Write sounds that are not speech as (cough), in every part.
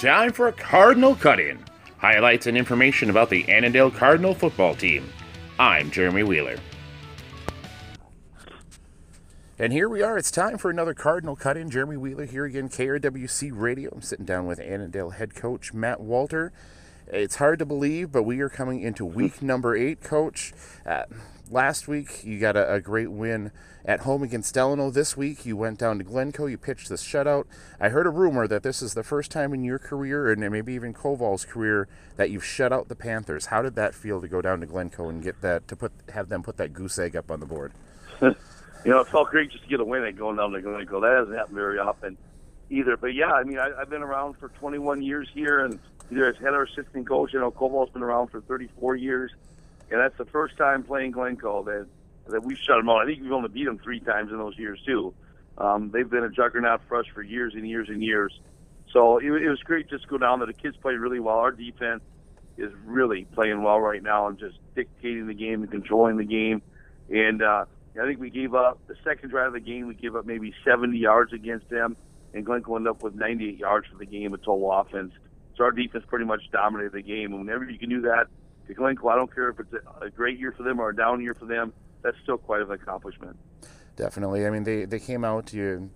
Time for a Cardinal Cut In. Highlights and information about the Annandale Cardinal football team. I'm Jeremy Wheeler. And here we are. It's time for another Cardinal Cut In. Jeremy Wheeler here again, KRWC Radio. I'm sitting down with Annandale head coach Matt Walter. It's hard to believe, but we are coming into (laughs) week number eight, coach. Uh, last week, you got a, a, great win at home against Delano. This week, you went down to Glencoe. You pitched this shutout. I heard a rumor that this is the first time in your career, and maybe even Koval's career, that you've shut out the Panthers. How did that feel to go down to Glencoe and get that to put have them put that goose egg up on the board? (laughs) you know, it felt great just to get a win at going down to Glencoe. That hasn't happened very often either. But yeah, I mean, I, I've been around for 21 years here, and either as head or assistant coach. You know, Koval's been around for 34 years, and that's the first time playing Glencoe that that we've shut them out. I think we've only beat them three times in those years too. Um, they've been a juggernaut for us for years and years and years. So it, it was great just to go down there. The kids played really well. Our defense is really playing well right now and just dictating the game and controlling the game. And uh, I think we gave up the second drive of the game. We gave up maybe 70 yards against them, and Glencoe ended up with 98 yards for the game of total offense. So our defense pretty much dominated the game. And whenever you can do that to Glencoe, I don't care if it's a great year for them or a down year for them, that's still quite an accomplishment. Definitely. I mean, they, they came out, you,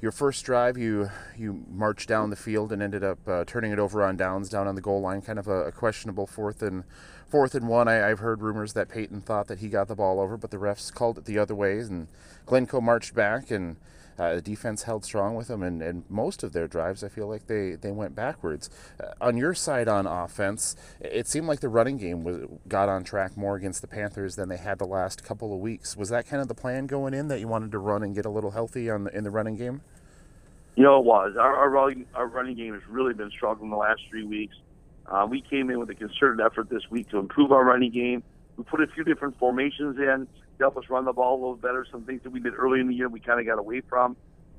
your first drive, you you marched down the field and ended up uh, turning it over on downs down on the goal line, kind of a, a questionable fourth and fourth and one. I, have heard rumors that Peyton thought that he got the ball over, but the refs called it the other ways, and Glencoe marched back and – uh, the defense held strong with them, and, and most of their drives, I feel like they, they went backwards. Uh, on your side on offense, it seemed like the running game was, got on track more against the Panthers than they had the last couple of weeks. Was that kind of the plan going in that you wanted to run and get a little healthy on the, in the running game? You know, it was. Our, our, running, our running game has really been struggling the last three weeks. Uh, we came in with a concerted effort this week to improve our running game. We put a few different formations in help us run the ball a little better. Some things that we did early in the year we kind of got away from.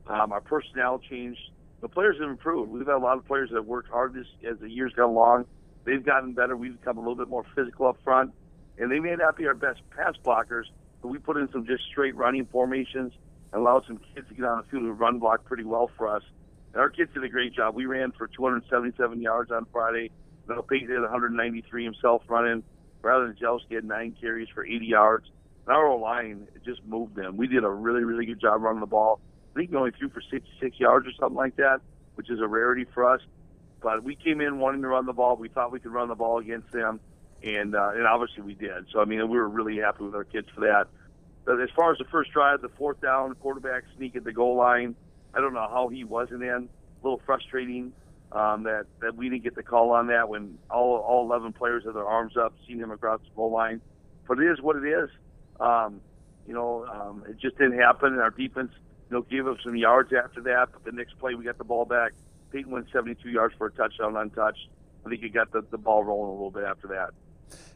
Um, our personnel changed. The players have improved. We've had a lot of players that have worked hard this as the years gone along. They've gotten better. We've become a little bit more physical up front, and they may not be our best pass blockers, but we put in some just straight running formations and allowed some kids to get on the field and run block pretty well for us. And our kids did a great job. We ran for 277 yards on Friday. Now Peyton did 193 himself running. Rather than Jelski had nine carries for 80 yards our line just moved them. We did a really, really good job running the ball. I think we only threw for 66 yards or something like that, which is a rarity for us. But we came in wanting to run the ball. We thought we could run the ball against them, and uh, and obviously we did. So I mean, we were really happy with our kids for that. But as far as the first drive, the fourth down, quarterback sneak at the goal line. I don't know how he wasn't in. A little frustrating um, that that we didn't get the call on that when all all 11 players had their arms up, seeing him across the goal line. But it is what it is. Um, you know, um, it just didn't happen, and our defense, you know, gave up some yards after that. But the next play, we got the ball back. Peyton went 72 yards for a touchdown untouched. I think he got the, the ball rolling a little bit after that.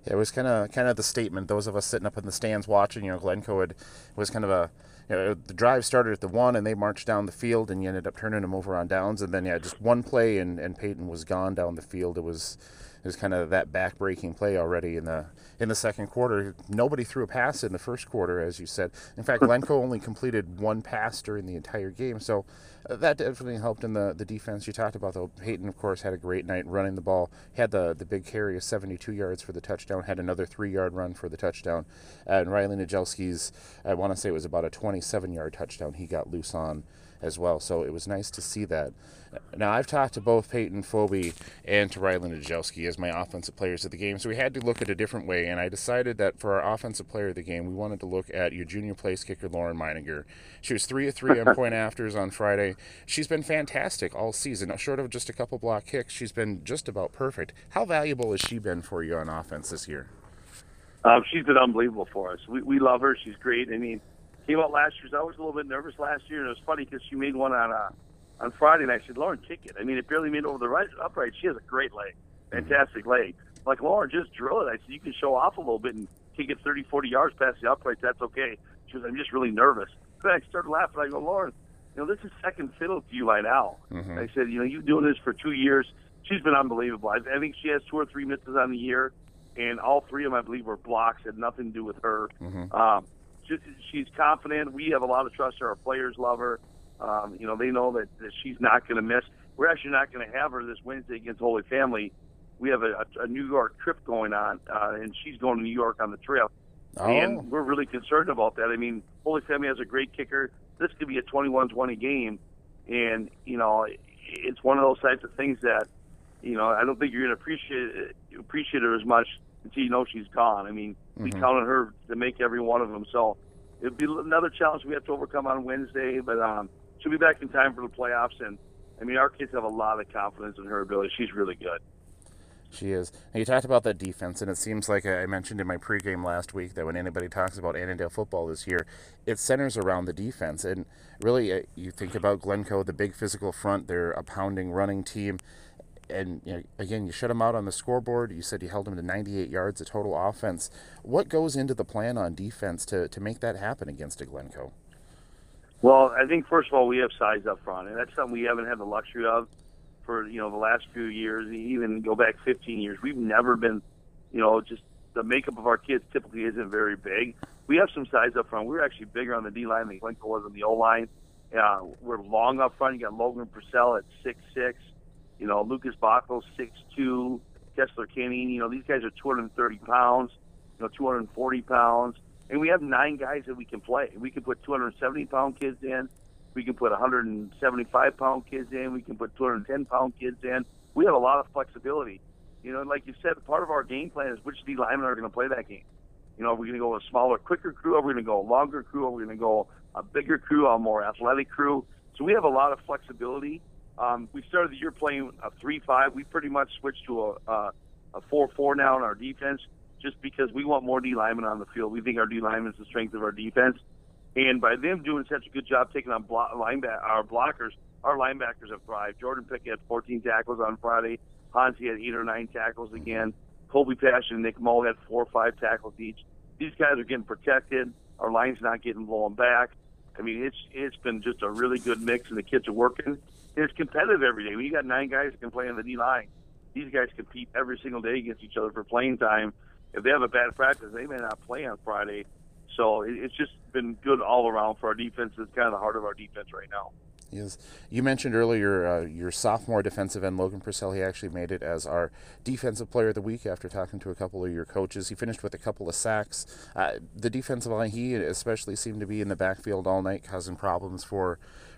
Yeah, it was kind of kind of the statement. Those of us sitting up in the stands watching, you know, Glencoe had, was kind of a you know, the drive started at the one and they marched down the field and you ended up turning them over on downs and then yeah just one play and, and Peyton was gone down the field it was it was kind of that back-breaking play already in the in the second quarter. Nobody threw a pass in the first quarter, as you said. In fact, Glencoe only completed one pass during the entire game, so uh, that definitely helped in the, the defense. You talked about though. Peyton, of course, had a great night running the ball. Had the the big carry of 72 yards for the touchdown. Had another three-yard run for the touchdown. and Riley Najelski's, I want to say it was about a 27-yard touchdown. He got loose on as well. So it was nice to see that. Now, I've talked to both Peyton Phoebe and to Riley Najelski as my offensive players of the game, so we had to look at a different way, and I decided that for our offensive player of the game, we wanted to look at your junior place kicker, Lauren Meininger. She was 3 of 3 on (laughs) point afters on Friday. She's been fantastic all season. Short of just a couple block kicks, she's been just about perfect. How valuable has she been for you on offense this year? Um, she's been unbelievable for us. We, we love her. She's great. I mean, came out last year. I was a little bit nervous last year, and it was funny because she made one on uh, on Friday, and I said, Lauren, kick it. I mean, it barely made it over the right upright. She has a great leg, fantastic leg. Like Lauren, just drill it. I said, you can show off a little bit and kick it 30, 40 yards past the upright. That's okay. She was, I'm just really nervous. Then I started laughing. I go, Lauren, you know, this is second fiddle to you right now. Mm-hmm. I said, you know, you've been doing this for two years. She's been unbelievable. I, I think she has two or three misses on the year, and all three of them, I believe, were blocks. Had nothing to do with her. Mm-hmm. Um, she's confident. We have a lot of trust. Our players love her. Um, you know, they know that, that she's not going to miss. we're actually not going to have her this Wednesday against Holy Family. We have a, a, New York trip going on, uh, and she's going to New York on the trail. Oh. And we're really concerned about that. I mean, Holy Family has a great kicker. This could be a 21-20 game, and you know, it's one of those types of things that, you know, I don't think you're going to appreciate it, appreciate her as much until you know she's gone. I mean, we Mhm. count on her to make every one of them. So it'll be another challenge we have to overcome on Wednesday, but um, she'll be back in time for the playoffs. And I mean, our kids have a lot of confidence in her ability. She's really good. She is. And you talked about that defense, and it seems like I mentioned in my pregame last week that when anybody talks about Annandale football this year, it centers around the defense. And really, uh, you think about Glencoe, the big physical front, they're a pounding running team. And you know, again, you shut them out on the scoreboard. You said you held them to 98 yards of total offense. What goes into the plan on defense to, to make that happen against a Glencoe? Well, I think first of all we have size up front, and that's something we haven't had the luxury of for you know the last few years. Even go back 15 years, we've never been, you know, just the makeup of our kids typically isn't very big. We have some size up front. We're actually bigger on the D line than Glencoe was on the O line. Uh, we're long up front. You got Logan Purcell at six six. You know, Lucas Bacco six two. Kessler Kenny. You know, these guys are 230 pounds. You know, 240 pounds and we have nine guys that we can play. We can put 270 pound kids in. We can put 175 pound kids in. We can put 210 pound kids in. We have a lot of flexibility. You know, like you said, part of our game plan is which D linemen are going to play that game. You know, are we going to go a smaller, quicker crew? Are we going to go a longer crew? Are we going to go a bigger crew, a more athletic crew? So we have a lot of flexibility. Um, we started the year playing a three-five. We pretty much switched to a, a, a four-four now in our defense just because we want more D linemen on the field. We think our D linemen is the strength of our defense. And by them doing such a good job taking on block, lineback, our blockers, our linebackers have thrived. Jordan Pickett had 14 tackles on Friday. Hansi had eight or nine tackles again. Colby Passion and Nick Moe had four or five tackles each. These guys are getting protected. Our line's not getting blown back. I mean, it's it's been just a really good mix, and the kids are working. It's competitive every day. When you got nine guys that can play on the D line, these guys compete every single day against each other for playing time if they have a bad practice, they may not play on Friday. So it's just been good all around for our defense. It's kind of the heart of our defense right now. Yes. You mentioned earlier uh, your sophomore defensive end, Logan Purcell. He actually made it as our defensive player of the week after talking to a couple of your coaches. He finished with a couple of sacks. Uh, the defensive line, he especially seemed to be in the backfield all night, causing problems for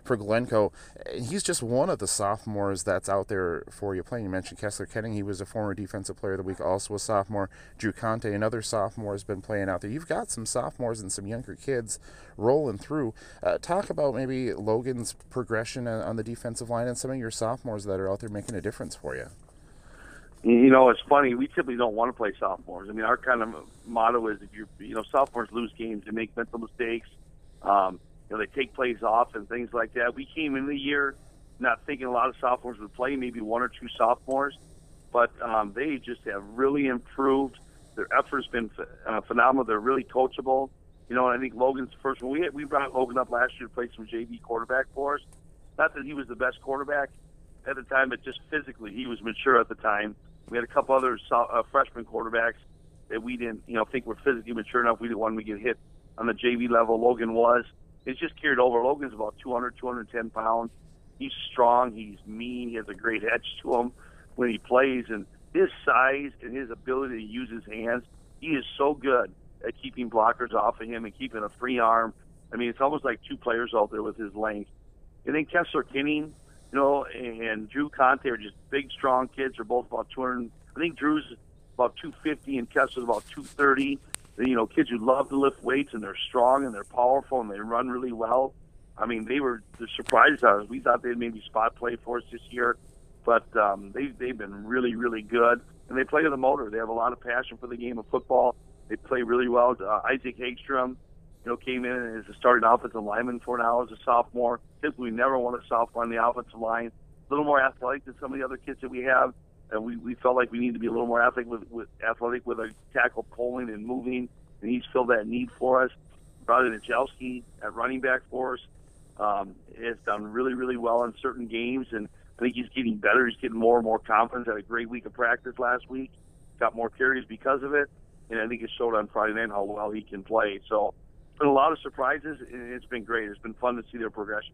for Glencoe. He's just one of the sophomores that's out there for you playing. You mentioned Kessler Kenning. He was a former defensive player of the week, also a sophomore. Drew Conte, another sophomore, has been playing out there. You've got some sophomores and some younger kids rolling through. Uh, talk about maybe Logan's progression on the defensive line and some of your sophomores that are out there making a difference for you. You know, it's funny. We typically don't want to play sophomores. I mean, our kind of motto is if you're, you know, sophomores lose games, they make mental mistakes. Um, you know, they take plays off and things like that. We came in the year not thinking a lot of sophomores would play, maybe one or two sophomores, but um, they just have really improved. Their effort's been uh, phenomenal. They're really coachable. You know, and I think Logan's the first one. We had, we brought Logan up last year to play some JV quarterback for us. Not that he was the best quarterback at the time, but just physically he was mature at the time. We had a couple other uh, freshman quarterbacks that we didn't, you know, think were physically mature enough. We didn't want them to get hit on the JV level. Logan was. It's just carried over. Logan's about 200, 210 pounds. He's strong. He's mean. He has a great edge to him when he plays. And his size and his ability to use his hands, he is so good at keeping blockers off of him and keeping a free arm. I mean, it's almost like two players out there with his length. And then Kessler Kinning, you know, and Drew Conte are just big, strong kids. They're both about 200. I think Drew's about 250 and Kessler's about 230 you know, kids who love to lift weights and they're strong and they're powerful and they run really well. I mean, they were surprised us. We thought they'd maybe spot play for us this year, but um, they they've been really really good and they play with a motor. They have a lot of passion for the game of football. They play really well. Uh, Isaac Hagstrom, you know, came in as a starting offensive lineman for now as a sophomore. Typically, never won a sophomore on the offensive line. A little more athletic than some of the other kids that we have and we, we felt like we need to be a little more athletic with, with athletic with a tackle pulling and moving, and he's filled that need for us. Brother Najelski at running back for us um, has done really, really well in certain games, and I think he's getting better. He's getting more and more confidence. Had a great week of practice last week. Got more carries because of it, and I think it showed on Friday night how well he can play. So, been a lot of surprises, and it's been great. It's been fun to see their progression.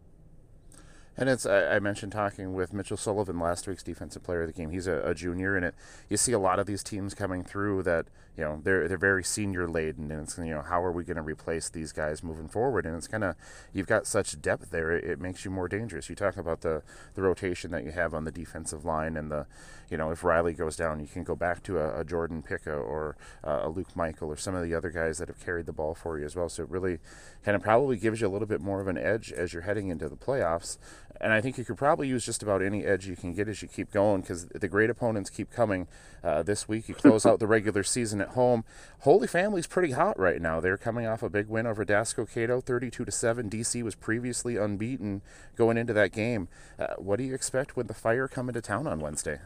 And it's I, mentioned talking with Mitchell Sullivan last week's defensive player of the game. He's a, a, junior, and it you see a lot of these teams coming through that you know they're they're very senior laden, and it's you know how are we going to replace these guys moving forward? And it's kind of you've got such depth there, it, it, makes you more dangerous. You talk about the the rotation that you have on the defensive line, and the you know if Riley goes down, you can go back to a, a Jordan Pickett or uh, a Luke Michael or some of the other guys that have carried the ball for you as well. So it really kind of probably gives you a little bit more of an edge as you're heading into the playoffs and I think you could probably use just about any edge you can get as you keep going because the great opponents keep coming. Uh, this week, you close (laughs) out the regular season at home. Holy Family's pretty hot right now. They're coming off a big win over Dassel-Cokato, 32 to seven. DC was previously unbeaten going into that game. Uh, what do you expect when the Fire come into town on Wednesday?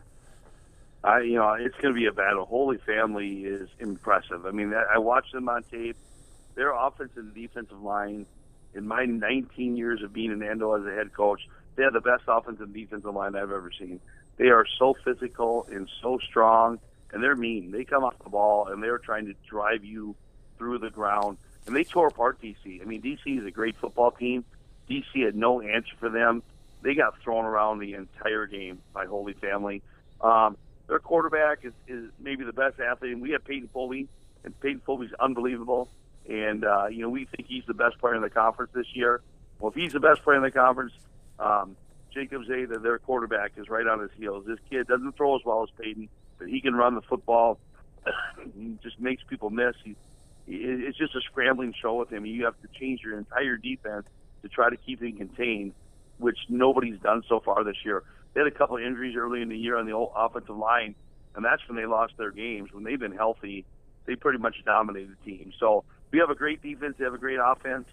I, you know, it's going to be a battle. Holy Family is impressive. I mean, I watched them on tape. Their offensive and defensive line, in my 19 years of being in Ando as a head coach they have the best offensive and defensive line I've ever seen. They are so physical and so strong, and they're mean. They come off the ball and they're trying to drive you through the ground. And they tore apart DC. I mean, DC is a great football team. DC had no answer for them. They got thrown around the entire game by Holy Family. Um, their quarterback is, is maybe the best athlete. And we have Peyton Foley, and Peyton Foley's unbelievable. And, uh, you know, we think he's the best player in the conference this year. Well, if he's the best player in the conference, um, Jacob Zeta, their quarterback, is right on his heels. This kid doesn't throw as well as Peyton, but he can run the football. (laughs) he just makes people miss. He, it's just a scrambling show with him. You have to change your entire defense to try to keep him contained, which nobody's done so far this year. They had a couple of injuries early in the year on the offensive line, and that's when they lost their games. When they've been healthy, they pretty much dominated the team. So we have a great defense. They have a great offense.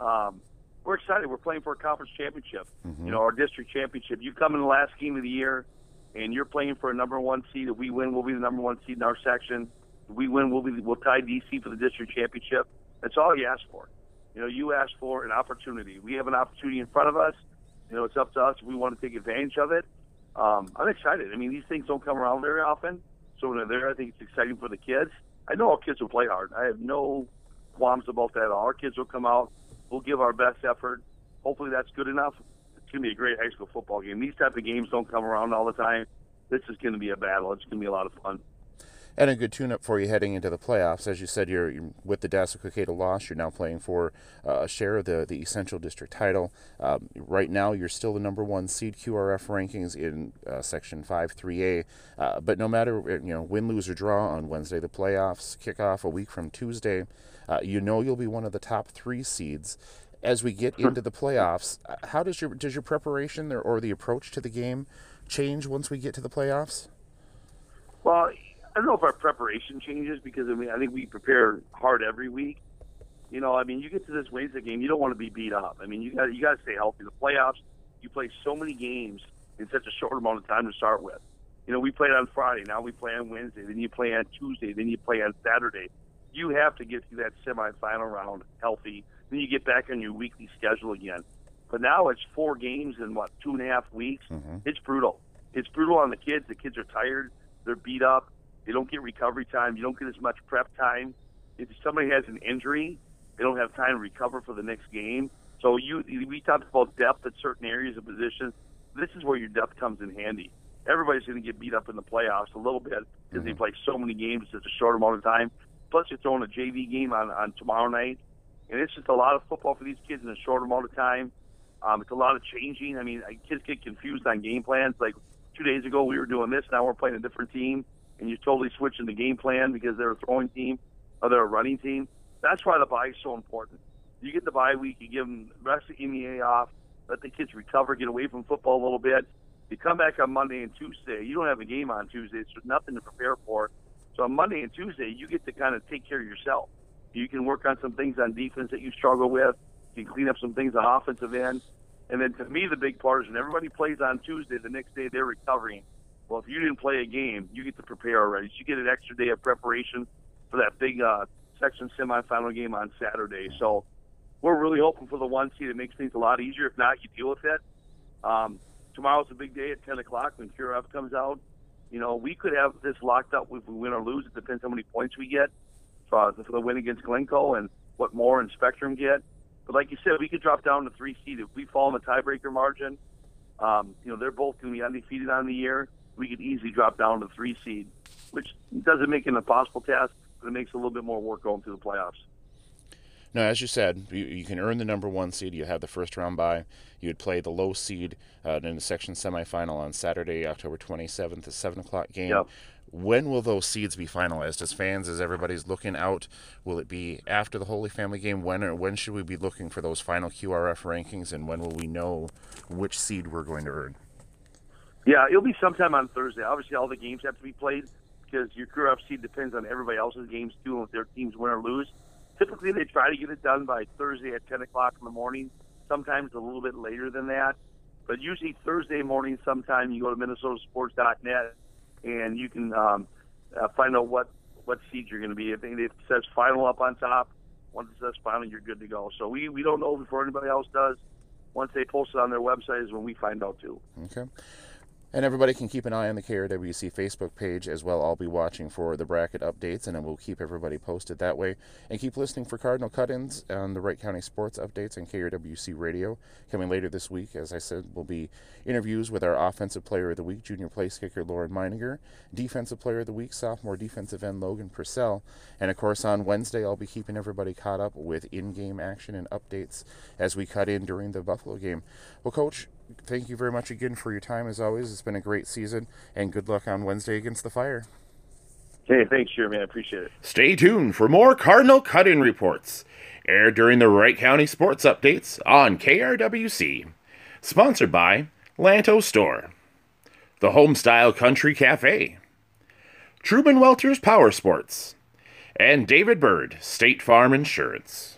Um, we're excited. We're playing for a conference championship. Mm-hmm. You know, our district championship. You come in the last game of the year, and you're playing for a number one seed. If we win, we'll be the number one seed in our section. If we win, we'll be we'll tie DC for the district championship. That's all you ask for. You know, you ask for an opportunity. We have an opportunity in front of us. You know, it's up to us if we want to take advantage of it. Um, I'm excited. I mean, these things don't come around very often. So when they're there, I think it's exciting for the kids. I know our kids will play hard. I have no qualms about that. Our kids will come out we'll give our best effort. Hopefully, that's good enough. It's going to be a great high school football game. These type of games don't come around all the time. This is going to be a battle. It's going to be a lot of fun. And a good tune-up for you heading into the playoffs. As you said, you're, you're with the Cokato loss. You're now playing for uh, a share of the, the Essential District title. Um, right now, you're still the number one seed QRF rankings in uh, Section 5-3A. Uh, but no matter you know win, lose, or draw on Wednesday, the playoffs kick off a week from Tuesday. Uh, you know you'll be one of the top three seeds as we get into the playoffs. Uh, how does your does your preparation or, or the approach to the game change once we get to the playoffs? Well, I don't know if our preparation changes because I mean I think we prepare hard every week. You know, I mean, you get to this Wednesday game, you don't want to be beat up. I mean, you got you got to stay healthy. The playoffs, you play so many games in such a short amount of time to start with. You know, we played on Friday, now we play on Wednesday, then you play on Tuesday, then you play on Saturday you have to get through that semifinal round healthy. Then you get back on your weekly schedule again. But now it's four games in what two and a half weeks. Mm-hmm. It's brutal. It's brutal on the kids. The kids are tired. They're beat up. They don't get recovery time. You don't get as much prep time. If somebody has an injury, they don't have time to recover for the next game. So you we talked about depth at certain areas of position. This is where your depth comes in handy. Everybody's going to get beat up in the playoffs a little bit because mm-hmm. they play so many games in such a short amount of time. Plus, you're throwing a JV game on, on tomorrow night. And it's just a lot of football for these kids in a short amount of time. Um, it's a lot of changing. I mean, kids get confused on game plans. Like two days ago, we were doing this. Now we're playing a different team. And you're totally switching the game plan because they're a throwing team or they're a running team. That's why the bye is so important. You get the bye week, you give them the rest of the MEA off, let the kids recover, get away from football a little bit. You come back on Monday and Tuesday. You don't have a game on Tuesday. So nothing to prepare for. So on Monday and Tuesday, you get to kind of take care of yourself. You can work on some things on defense that you struggle with. You can clean up some things on offensive end. And then to me, the big part is when everybody plays on Tuesday, the next day they're recovering. Well, if you didn't play a game, you get to prepare already. So you get an extra day of preparation for that big uh, section semifinal game on Saturday. So we're really hoping for the one seed. It makes things a lot easier. If not, you deal with it. Um, tomorrow's a big day at 10 o'clock when QRF comes out. You know, we could have this locked up if we win or lose. It depends how many points we get for, for the win against Glencoe and what more and Spectrum get. But like you said, we could drop down to three seed if we fall in the tiebreaker margin. Um, you know, they're both going to be undefeated on the year. We could easily drop down to three seed, which doesn't make it an impossible task, but it makes it a little bit more work going through the playoffs. No, as you said, you, you, can earn the number one seed. You have the first round bye. You would play the low seed uh, in the section semifinal on Saturday, October 27th, a 7 o'clock game. Yep. When will those seeds be finalized? As fans, as everybody's looking out, will it be after the Holy Family game? When or when should we be looking for those final QRF rankings, and when will we know which seed we're going to earn? Yeah, it'll be sometime on Thursday. Obviously, all the games have to be played because your QRF seed depends on everybody else's games too, and if their teams win or lose. Typically, they try to get it done by Thursday at 10 o'clock in the morning. Sometimes a little bit later than that, but usually Thursday morning. Sometime you go to MinnesotaSports.net and you can um, uh, find out what what seed you're going to be. If it says final up on top, once it says final, you're good to go. So we we don't know before anybody else does. Once they post it on their website is when we find out too. Okay. And everybody can keep an eye on the KRWC Facebook page as well. I'll be watching for the bracket updates, and we'll keep everybody posted that way. And keep listening for Cardinal cut-ins on the Wright County Sports updates on KRWC Radio. Coming later this week, as I said, will be interviews with our Offensive Player of the Week, Junior Place Kicker Lauren Meininger, Defensive Player of the Week, Sophomore Defensive End Logan Purcell. And of course, on Wednesday, I'll be keeping everybody caught up with in-game action and updates as we cut in during the Buffalo game. Well, Coach, thank you very much again for your time as always. It's been a great season, and good luck on Wednesday against the Fire. Hey, thanks, Jeremy. I appreciate it. Stay tuned for more Cardinal cut in reports, aired during the Wright County Sports Updates on KRWC. Sponsored by Lanto Store, the Homestyle Country Cafe, Trueman Welters Power Sports, and David Bird State Farm Insurance.